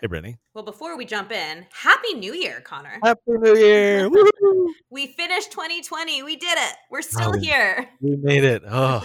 Hey, Brittany. Well, before we jump in, Happy New Year, Connor. Happy New Year. we finished 2020. We did it. We're still oh, here. We made it. Oh.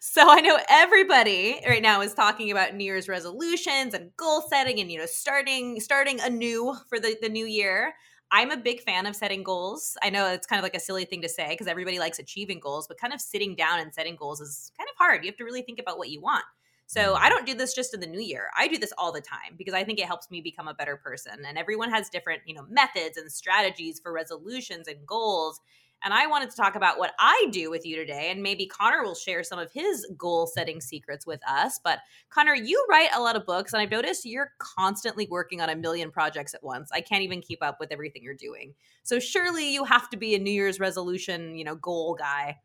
so I know everybody right now is talking about New Year's resolutions and goal setting and, you know, starting starting anew for the, the new year. I'm a big fan of setting goals. I know it's kind of like a silly thing to say because everybody likes achieving goals, but kind of sitting down and setting goals is kind of hard. You have to really think about what you want. So mm. I don't do this just in the new year. I do this all the time because I think it helps me become a better person. And everyone has different, you know, methods and strategies for resolutions and goals. And I wanted to talk about what I do with you today. And maybe Connor will share some of his goal setting secrets with us. But Connor, you write a lot of books, and I've noticed you're constantly working on a million projects at once. I can't even keep up with everything you're doing. So surely you have to be a New Year's resolution, you know, goal guy.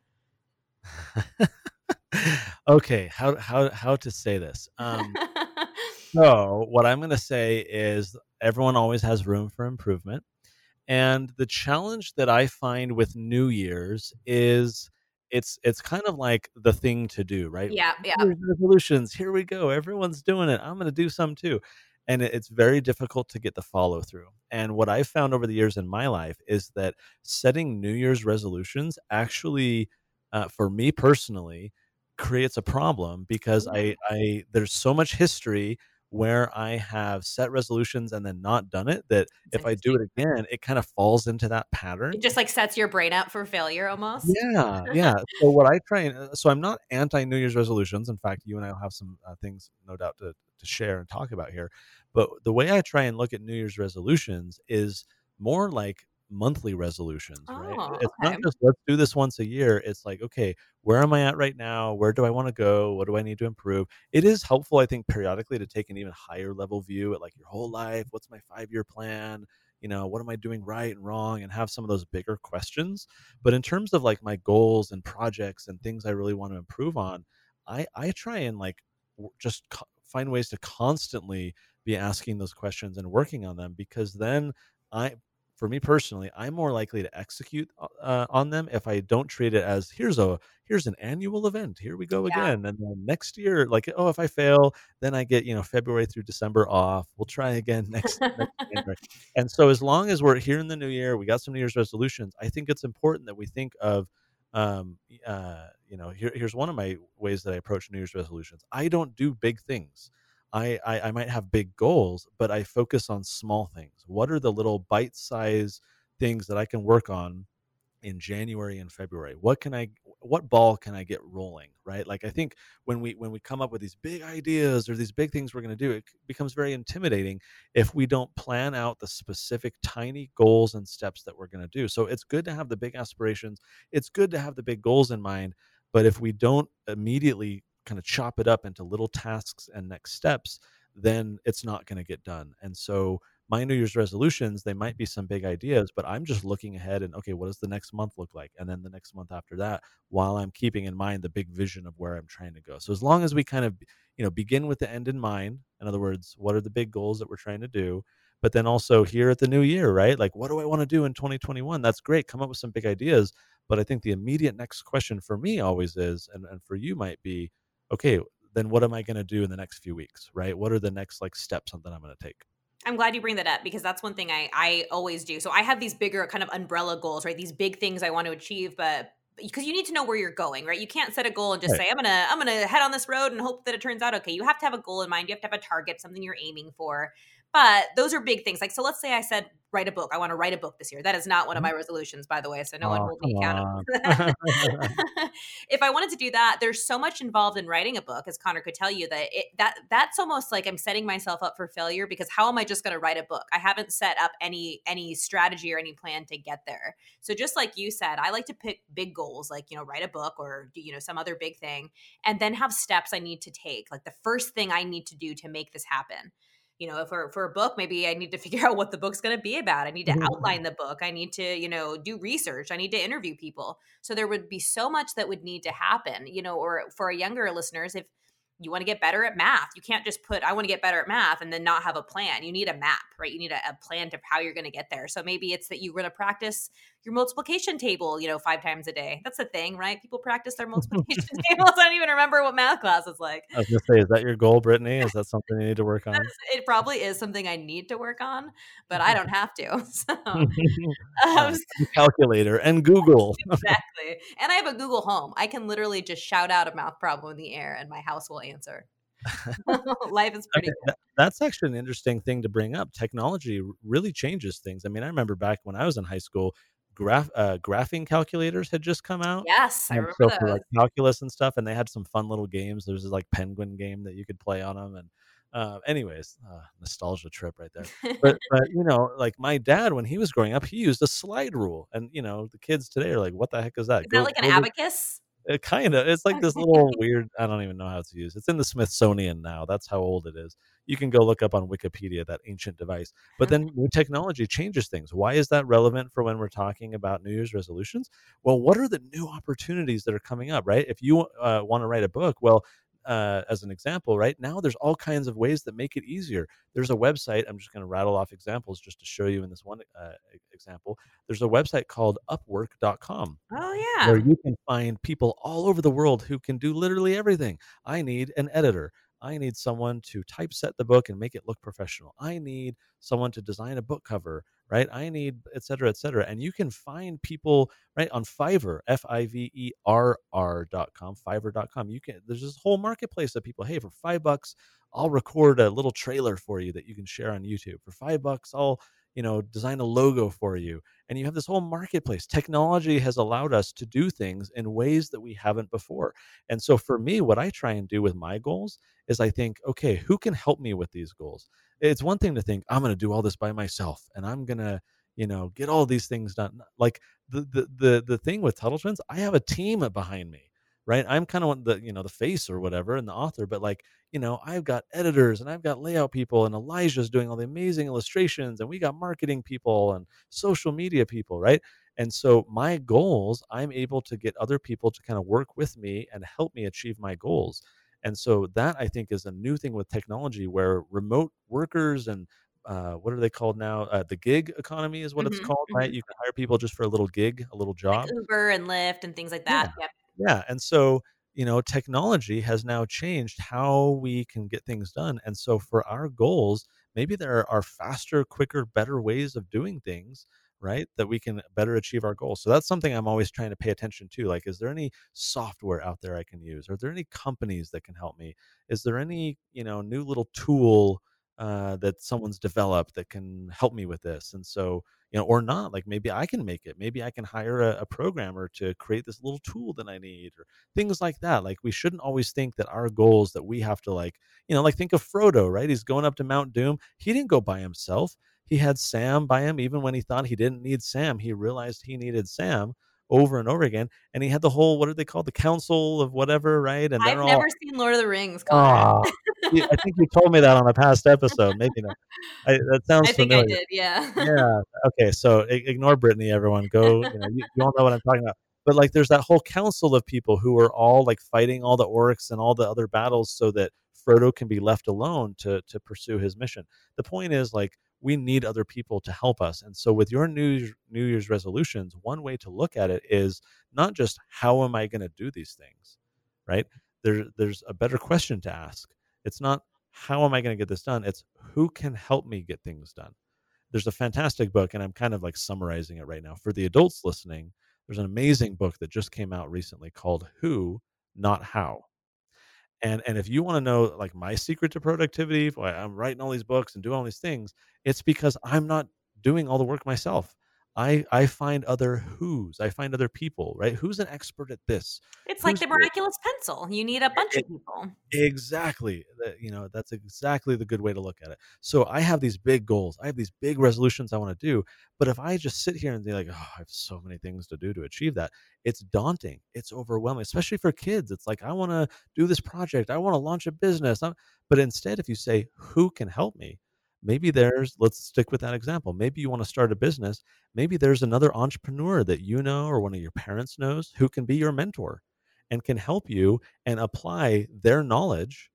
okay, how how how to say this? Um, so what I'm going to say is everyone always has room for improvement, and the challenge that I find with New Year's is it's it's kind of like the thing to do, right? Yeah, yeah. Resolutions. Here we go. Everyone's doing it. I'm going to do some too. And it's very difficult to get the follow through. And what I've found over the years in my life is that setting New Year's resolutions actually, uh, for me personally, creates a problem because I, I there's so much history where I have set resolutions and then not done it that if I do it again, it kind of falls into that pattern. It just like sets your brain up for failure almost. Yeah, yeah. so what I try and uh, so I'm not anti New Year's resolutions. In fact, you and I will have some uh, things no doubt to to share and talk about here. But the way I try and look at New Year's resolutions is more like monthly resolutions, oh, right? It's okay. not just let's do this once a year. It's like, okay, where am I at right now? Where do I want to go? What do I need to improve? It is helpful, I think, periodically to take an even higher level view at like your whole life. What's my five year plan? You know, what am I doing right and wrong? And have some of those bigger questions. But in terms of like my goals and projects and things I really want to improve on, I I try and like just find ways to constantly be asking those questions and working on them because then I for me personally, I'm more likely to execute uh, uh, on them if I don't treat it as here's a here's an annual event. Here we go yeah. again, and then next year, like oh, if I fail, then I get you know February through December off. We'll try again next. next And so, as long as we're here in the new year, we got some New Year's resolutions. I think it's important that we think of um, uh, you know, here, here's one of my ways that I approach New Year's resolutions. I don't do big things. I, I, I might have big goals, but I focus on small things. What are the little bite size things that I can work on in January and February? What can I what ball can I get rolling, right? Like I think when we when we come up with these big ideas or these big things we're going to do, it becomes very intimidating if we don't plan out the specific tiny goals and steps that we're going to do. So it's good to have the big aspirations. It's good to have the big goals in mind, but if we don't immediately kind of chop it up into little tasks and next steps, then it's not going to get done. And so my New Year's resolutions, they might be some big ideas, but I'm just looking ahead and okay, what does the next month look like? And then the next month after that, while I'm keeping in mind the big vision of where I'm trying to go. So as long as we kind of, you know, begin with the end in mind, in other words, what are the big goals that we're trying to do? But then also here at the new year, right? Like, what do I want to do in 2021? That's great. Come up with some big ideas. But I think the immediate next question for me always is, and, and for you might be, okay, then what am I going to do in the next few weeks, right? What are the next like steps that I'm going to take? I'm glad you bring that up because that's one thing I I always do. So I have these bigger kind of umbrella goals, right? These big things I want to achieve, but because you need to know where you're going, right? You can't set a goal and just right. say I'm gonna I'm gonna head on this road and hope that it turns out okay. You have to have a goal in mind. You have to have a target, something you're aiming for. But those are big things. Like so, let's say I said write a book. I want to write a book this year. That is not one of my mm-hmm. resolutions, by the way. So no oh, one will be accountable. if I wanted to do that, there's so much involved in writing a book, as Connor could tell you, that it, that that's almost like I'm setting myself up for failure because how am I just going to write a book? I haven't set up any any strategy or any plan to get there. So just like you said, I like to pick big goals, like you know, write a book or you know some other big thing, and then have steps I need to take. Like the first thing I need to do to make this happen you know for for a book maybe i need to figure out what the book's going to be about. I need to mm-hmm. outline the book. I need to you know do research. I need to interview people. So there would be so much that would need to happen you know or for our younger listeners if you want to get better at math. You can't just put, I want to get better at math and then not have a plan. You need a map, right? You need a, a plan to how you're going to get there. So maybe it's that you're going to practice your multiplication table, you know, five times a day. That's the thing, right? People practice their multiplication tables. I don't even remember what math class is like. I was going to say, is that your goal, Brittany? Is that something you need to work on? it probably is something I need to work on, but I don't have to. So, um, calculator and Google. exactly. And I have a Google Home. I can literally just shout out a math problem in the air and my house will answer. Life is pretty okay, That's actually an interesting thing to bring up. Technology really changes things. I mean, I remember back when I was in high school, graph uh, graphing calculators had just come out. Yes, I remember so those. For, like calculus and stuff, and they had some fun little games. There's this like penguin game that you could play on them, and uh, anyways, uh, nostalgia trip right there. But, but you know, like my dad when he was growing up, he used a slide rule, and you know, the kids today are like, "What the heck is that?" Is go, that like an abacus? It kind of. It's like this little weird. I don't even know how to use. It's in the Smithsonian now. That's how old it is. You can go look up on Wikipedia that ancient device. But then new technology changes things. Why is that relevant for when we're talking about New Year's resolutions? Well, what are the new opportunities that are coming up? Right. If you uh, want to write a book, well, uh, as an example, right now there's all kinds of ways that make it easier. There's a website. I'm just going to rattle off examples just to show you in this one uh, example. There's a website called Upwork.com. Oh yeah, where you can find people all over the world who can do literally everything. I need an editor. I need someone to typeset the book and make it look professional. I need someone to design a book cover right? I need et cetera, et cetera. And you can find people right on Fiverr, F I V E R dot com, Fiverr.com. You can, there's this whole marketplace of people, hey, for five bucks, I'll record a little trailer for you that you can share on YouTube. For five bucks, I'll, you know, design a logo for you. And you have this whole marketplace. Technology has allowed us to do things in ways that we haven't before. And so for me, what I try and do with my goals is I think, okay, who can help me with these goals? It's one thing to think I'm going to do all this by myself and I'm going to, you know, get all these things done. Like the the the the thing with Tuttle Twins, I have a team behind me, right? I'm kind of the you know the face or whatever and the author, but like you know I've got editors and I've got layout people and Elijah's doing all the amazing illustrations and we got marketing people and social media people, right? And so my goals, I'm able to get other people to kind of work with me and help me achieve my goals. And so that I think is a new thing with technology where remote workers and uh, what are they called now? Uh, the gig economy is what mm-hmm, it's called, mm-hmm. right? You can hire people just for a little gig, a little job. Like Uber and Lyft and things like that. Yeah. Yep. Yeah. And so, you know, technology has now changed how we can get things done. And so for our goals, maybe there are faster, quicker, better ways of doing things right that we can better achieve our goals. So that's something i'm always trying to pay attention to like is there any software out there i can use? Are there any companies that can help me? Is there any you know new little tool uh, that someone's developed that can help me with this? And so you know or not like maybe i can make it. Maybe i can hire a, a programmer to create this little tool that i need or things like that. Like we shouldn't always think that our goals that we have to like you know like think of frodo right? He's going up to mount doom. He didn't go by himself he had Sam by him, even when he thought he didn't need Sam. He realized he needed Sam over and over again. And he had the whole what are they called? The council of whatever, right? And I've never seen Lord of the Rings. Oh, I think you told me that on a past episode. Maybe not. I, that sounds I familiar. think I did. Yeah. yeah. Okay. So ignore Brittany, everyone. Go. You know, you, you all know what I'm talking about. But like, there's that whole council of people who are all like fighting all the orcs and all the other battles, so that Frodo can be left alone to to pursue his mission. The point is like we need other people to help us. And so with your new New Year's resolutions, one way to look at it is not just how am I going to do these things, right? There, there's a better question to ask. It's not how am I going to get this done? It's who can help me get things done. There's a fantastic book, and I'm kind of like summarizing it right now. For the adults listening, there's an amazing book that just came out recently called Who, Not How and and if you want to know like my secret to productivity why i'm writing all these books and doing all these things it's because i'm not doing all the work myself I I find other who's. I find other people, right? Who's an expert at this? It's who's like the miraculous pencil. You need a bunch it, of people. Exactly. You know, that's exactly the good way to look at it. So I have these big goals. I have these big resolutions I want to do. But if I just sit here and be like, oh, I have so many things to do to achieve that, it's daunting. It's overwhelming, especially for kids. It's like, I want to do this project. I want to launch a business. But instead, if you say, who can help me? Maybe there's let's stick with that example maybe you want to start a business maybe there's another entrepreneur that you know or one of your parents knows who can be your mentor and can help you and apply their knowledge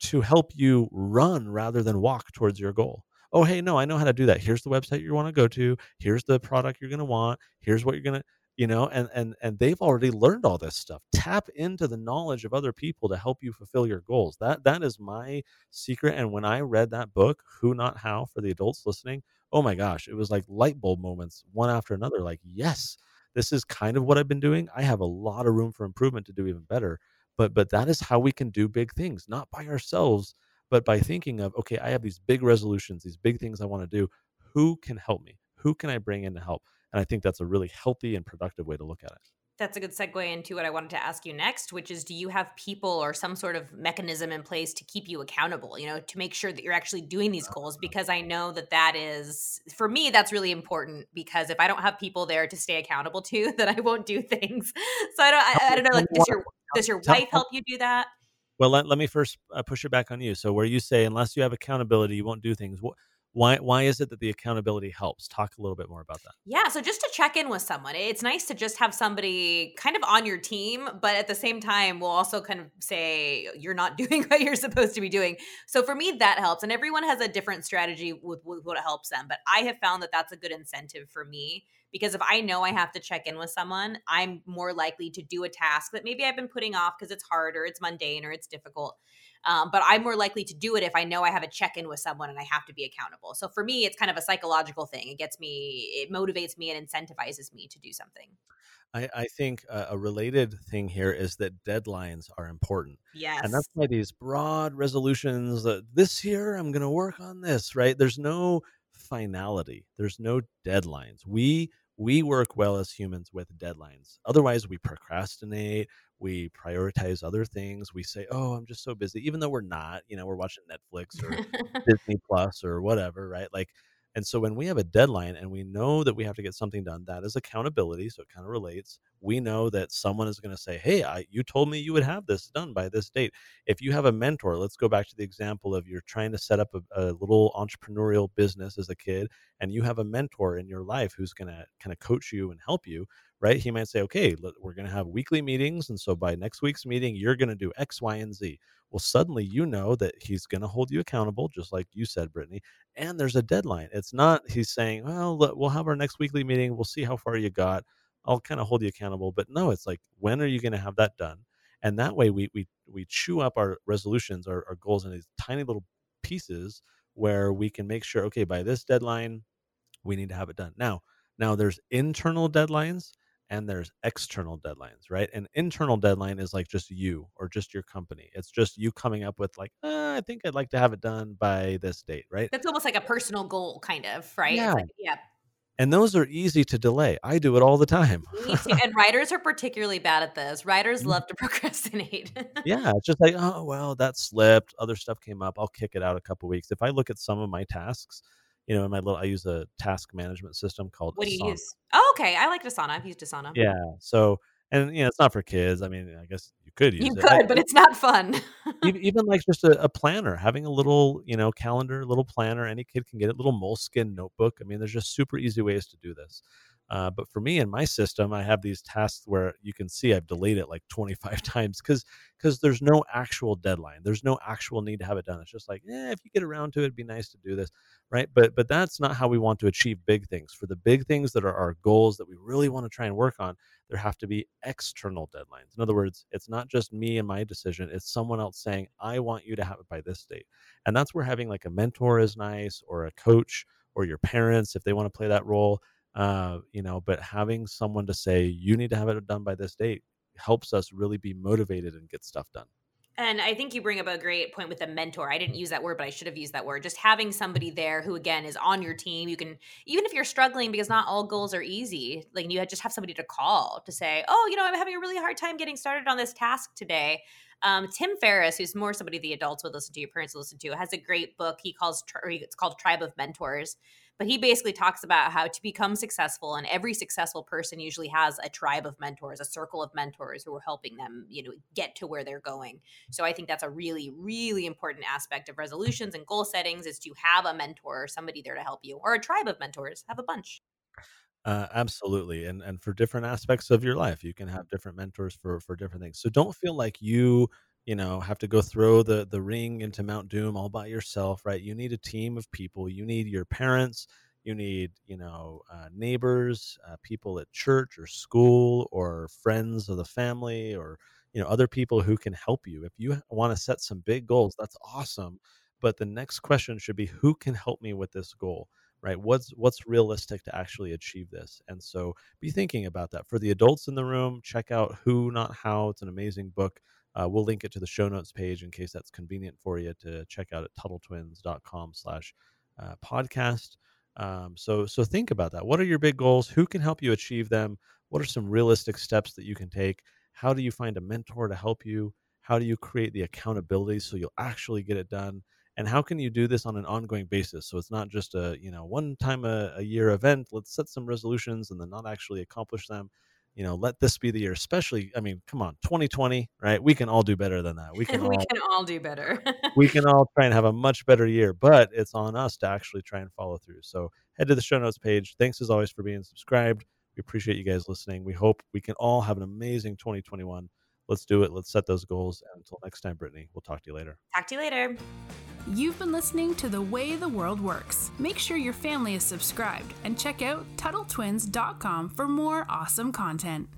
to help you run rather than walk towards your goal. Oh, hey, no, I know how to do that. Here's the website you want to go to. Here's the product you're going to want. Here's what you're going to you know and and and they've already learned all this stuff. Tap into the knowledge of other people to help you fulfill your goals. That that is my secret and when i read that book who not how for the adults listening oh my gosh it was like light bulb moments one after another like yes this is kind of what i've been doing. I have a lot of room for improvement to do even better. But but that is how we can do big things not by ourselves but by thinking of okay i have these big resolutions these big things i want to do. Who can help me? Who can i bring in to help and I think that's a really healthy and productive way to look at it. That's a good segue into what I wanted to ask you next, which is do you have people or some sort of mechanism in place to keep you accountable, you know, to make sure that you're actually doing these goals? Because I know that that is, for me, that's really important because if I don't have people there to stay accountable to, then I won't do things. So I don't, I, I don't know, like, does your, does your wife help you do that? Well, let, let me first uh, push it back on you. So where you say, unless you have accountability, you won't do things. What, why why is it that the accountability helps talk a little bit more about that yeah so just to check in with someone it's nice to just have somebody kind of on your team but at the same time we'll also kind of say you're not doing what you're supposed to be doing so for me that helps and everyone has a different strategy with, with what helps them but i have found that that's a good incentive for me because if I know I have to check in with someone, I'm more likely to do a task that maybe I've been putting off because it's hard or it's mundane or it's difficult. Um, but I'm more likely to do it if I know I have a check in with someone and I have to be accountable. So for me, it's kind of a psychological thing. It gets me, it motivates me and incentivizes me to do something. I, I think a, a related thing here is that deadlines are important. Yes. And that's why these broad resolutions that this year I'm going to work on this, right? There's no finality, there's no deadlines. We we work well as humans with deadlines. Otherwise, we procrastinate, we prioritize other things. We say, "Oh, I'm just so busy," even though we're not. You know, we're watching Netflix or Disney Plus or whatever, right? Like and so when we have a deadline and we know that we have to get something done, that is accountability. So it kind of relates. We know that someone is going to say, Hey, I, you told me you would have this done by this date. If you have a mentor, let's go back to the example of you're trying to set up a, a little entrepreneurial business as a kid, and you have a mentor in your life who's going to kind of coach you and help you right? He might say, okay, we're going to have weekly meetings. And so by next week's meeting, you're going to do X, Y, and Z. Well, suddenly you know that he's going to hold you accountable, just like you said, Brittany. And there's a deadline. It's not he's saying, well, we'll have our next weekly meeting. We'll see how far you got. I'll kind of hold you accountable. But no, it's like, when are you going to have that done? And that way we, we, we chew up our resolutions, our, our goals in these tiny little pieces where we can make sure, okay, by this deadline, we need to have it done. Now, now there's internal deadlines and there's external deadlines, right? An internal deadline is like just you or just your company. It's just you coming up with like, uh, I think I'd like to have it done by this date, right? That's almost like a personal goal, kind of, right? Yeah. Like, yeah. And those are easy to delay. I do it all the time. and writers are particularly bad at this. Writers mm. love to procrastinate. yeah, it's just like, oh well, that slipped. Other stuff came up. I'll kick it out a couple weeks. If I look at some of my tasks, you know, in my little, I use a task management system called. What do you Asana. use? Oh, okay. I like Asana. I've used Asana. Yeah. So, and you know, it's not for kids. I mean, I guess you could use you it. You could, I, but it's not fun. even, like just a, a, planner, having a little, you know, calendar, little planner. Any kid can get it. Little Moleskine notebook. I mean, there's just super easy ways to do this. Uh, but for me in my system, I have these tasks where you can see I've delayed it like 25 times because because there's no actual deadline. There's no actual need to have it done. It's just like, eh, if you get around to it, it'd be nice to do this, right? But but that's not how we want to achieve big things. For the big things that are our goals that we really want to try and work on, there have to be external deadlines. In other words, it's not just me and my decision. It's someone else saying, I want you to have it by this date. And that's where having like a mentor is nice or a coach or your parents if they want to play that role uh, you know, but having someone to say you need to have it done by this date helps us really be motivated and get stuff done. And I think you bring up a great point with the mentor. I didn't use that word, but I should have used that word. Just having somebody there who, again, is on your team. You can, even if you're struggling, because not all goals are easy, like you just have somebody to call to say, oh, you know, I'm having a really hard time getting started on this task today. Um, Tim Ferriss, who's more somebody the adults would listen to, your parents listen to, has a great book. He calls it's called Tribe of Mentors, but he basically talks about how to become successful, and every successful person usually has a tribe of mentors, a circle of mentors who are helping them, you know, get to where they're going. So I think that's a really, really important aspect of resolutions and goal settings is to have a mentor, or somebody there to help you, or a tribe of mentors. Have a bunch. Uh, absolutely, and and for different aspects of your life, you can have different mentors for for different things. So don't feel like you you know have to go throw the the ring into Mount Doom all by yourself, right? You need a team of people. You need your parents. You need you know uh, neighbors, uh, people at church or school, or friends of the family, or you know other people who can help you. If you want to set some big goals, that's awesome. But the next question should be, who can help me with this goal? Right? What's what's realistic to actually achieve this? And so be thinking about that. For the adults in the room check out who not how. It's an amazing book. Uh, we'll link it to the show notes page in case that's convenient for you to check out at tuttletwins.com slash uh, podcast. Um, so so think about that. What are your big goals? Who can help you achieve them? What are some realistic steps that you can take? How do you find a mentor to help you? How do you create the accountability so you'll actually get it done and how can you do this on an ongoing basis? So it's not just a you know one time a, a year event. Let's set some resolutions and then not actually accomplish them. You know let this be the year especially i mean come on 2020 right? We can all do better than that. We can we all, can all do better. we can all try and have a much better year but it's on us to actually try and follow through. So head to the show notes page. Thanks as always for being subscribed. We appreciate you guys listening. We hope we can all have an amazing 2021 let's do it let's set those goals and until next time brittany we'll talk to you later talk to you later You've been listening to The Way the World Works. Make sure your family is subscribed and check out TuttleTwins.com for more awesome content.